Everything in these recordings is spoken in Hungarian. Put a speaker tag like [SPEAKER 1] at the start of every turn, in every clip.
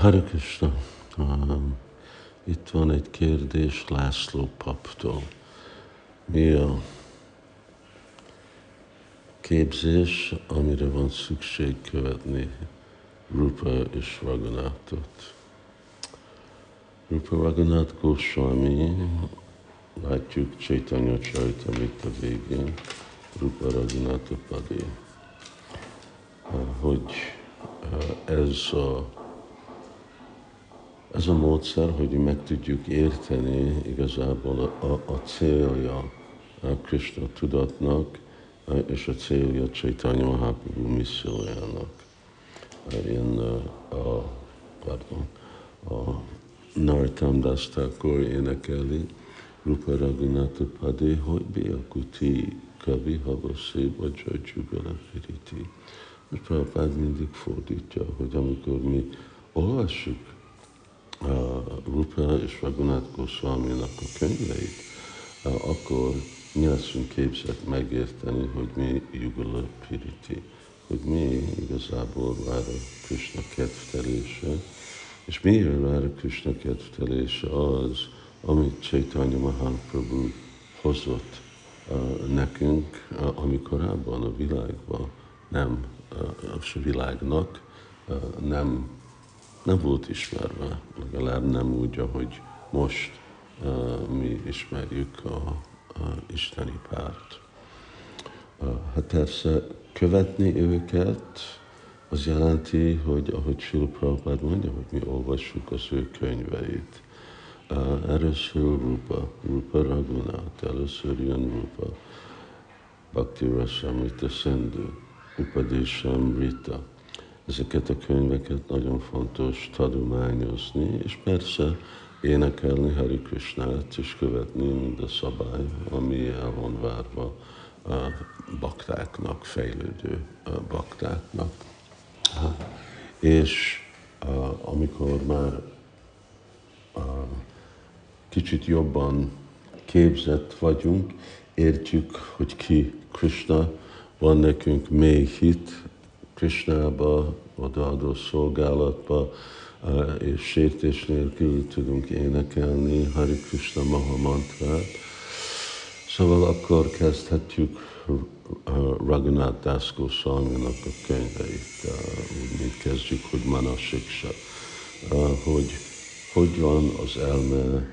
[SPEAKER 1] Hare Krishna. Um, itt van egy kérdés László paptól. Mi a képzés, amire van szükség követni Rupa és Raghunathot? Rupa Raghunath Goswami, látjuk Chaitanya Charitamrita végén, Rupa Raghunath Padé, hogy uh, ez a ez a módszer, hogy meg tudjuk érteni igazából a, a célja a Krishna tudatnak, és a célja Chaitanya Mahaprabhu missziójának. Én a, pardon, a Nartam Das Thakur énekeli, Rupa Raghunath Padé, hogy Biakuti Kavi Havasi Vajra Jugala Firiti. És Prabhupád mindig fordítja, hogy amikor mi olvassuk Rupa és Raghunath Goswami-nak a könyveit, akkor mi leszünk képzett megérteni, hogy mi Yugala Piriti, hogy mi igazából vár a Krishna kedvtelése, és miért vár a Krishna kedvtelése az, amit Chaitanya Mahaprabhu hozott uh, nekünk, uh, ami korábban a világban nem, a világnak nem nem volt ismerve, legalább nem úgy, ahogy most uh, mi ismerjük a, a isteni párt. Uh, hát persze követni őket, az jelenti, hogy ahogy Prabhupád mondja, hogy mi olvassuk az ő könyveit. Uh, először Rupa, Rupa Raghunath, először jön Rupa, Bhakti Rasamrita Sindhu, Upadesham Rita, ezeket a könyveket nagyon fontos tanulmányozni, és persze énekelni Hari Krishnát és követni mind a szabály, ami el van várva a baktáknak, fejlődő baktáknak. És amikor már kicsit jobban képzett vagyunk, értjük, hogy ki Krishna, van nekünk mély hit Krishnába, odaadó szolgálatba, és sértés nélkül tudunk énekelni Hari Krishna Maha mantrát. Szóval akkor kezdhetjük Raghunath Das Goswami-nak a könyveit, úgy mint kezdjük, hogy Manasiksa, hogy hogy van az elme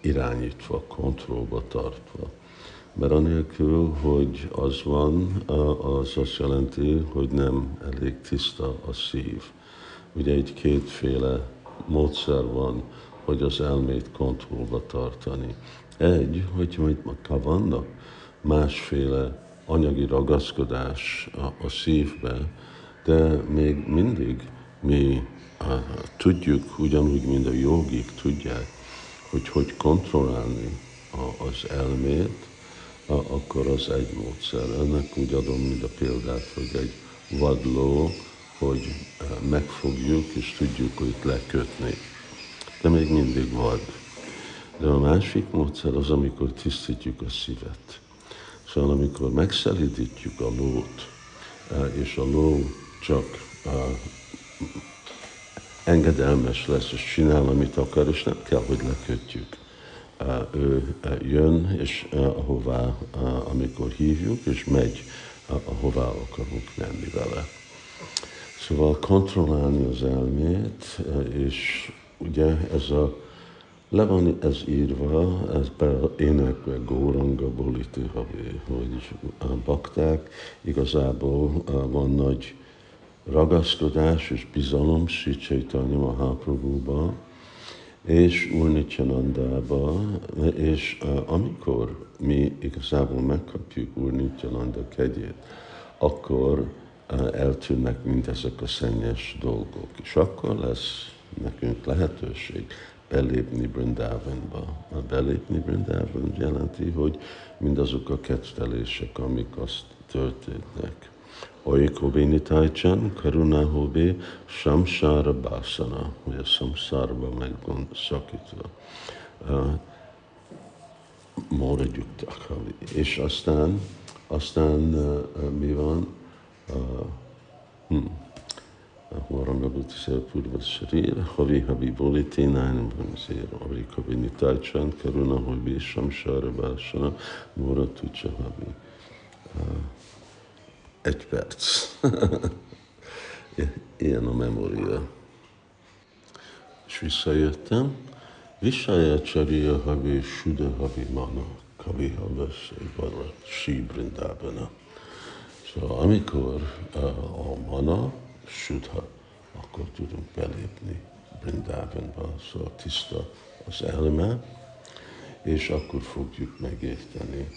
[SPEAKER 1] irányítva, kontrollba tartva. Mert anélkül, hogy az van, az azt jelenti, hogy nem elég tiszta a szív. Ugye egy kétféle módszer van, hogy az elmét kontrollba tartani. Egy, hogy majd ha vannak másféle anyagi ragaszkodás a, a szívbe, de még mindig mi a, tudjuk, ugyanúgy, mint a jogik tudják, hogy hogy kontrollálni a, az elmét, akkor az egy módszer. Ennek úgy adom, mint a példát, hogy egy vadló, hogy eh, megfogjuk és tudjuk őt lekötni. De még mindig vad. De a másik módszer az, amikor tisztítjuk a szívet. Szóval amikor megszelidítjük a lót, eh, és a ló csak eh, engedelmes lesz, és csinál, amit akar, és nem kell, hogy lekötjük ő jön, és ahová, amikor hívjuk, és megy, ahová akarunk menni vele. Szóval kontrollálni az elmét, és ugye ez a le van ez írva, ez be énekbe Góranga Boliti Havi, hogy bakták igazából van nagy ragaszkodás és bizalom Sri Chaitanya Mahaprabhu-ba, és Urnityanandába, és amikor mi igazából megkapjuk Urnityananda kegyét, akkor eltűnnek mindezek a szennyes dolgok, és akkor lesz nekünk lehetőség belépni Brindavanba. A belépni Brindavan jelenti, hogy mindazok a kettelések, amik azt történnek. Oik hobe nitájcsán, karuná hobe, samsára bászana, hogy a samszárba meg van szakítva. Uh, Maradjuktak. És aztán, aztán uh, mi van? Uh, hm. Horangabut Szélpurva Srir, Havi Habi Boliti, Nájnam Banzér, Ari Kabini Tájcsán, Karuna Habi, Samsára Básana, Mora Tucsa Habi. Uh, egy perc. Ilyen a memória. És visszajöttem. Visaya Csariya Havi Suda Havi Mana Kavi Havas Vara Sí Brindabana. Szóval amikor a mana Sudha, akkor tudunk belépni Brindavanba, szóval tiszta az elme, és akkor fogjuk megérteni,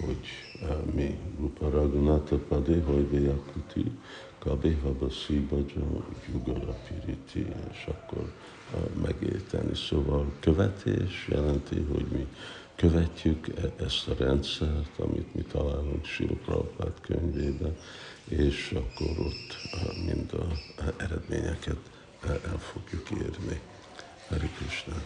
[SPEAKER 1] hogy uh, mi Rupa Raghunatha Padi, hogy Vyakuti, Kabi Haba Szibaja, Jugara Piriti, és akkor uh, megérteni. Szóval követés jelenti, hogy mi követjük e- ezt a rendszert, amit mi találunk Sila Prabhupád könyvében, és akkor ott uh, mind a eredményeket el fogjuk érni. Krishna.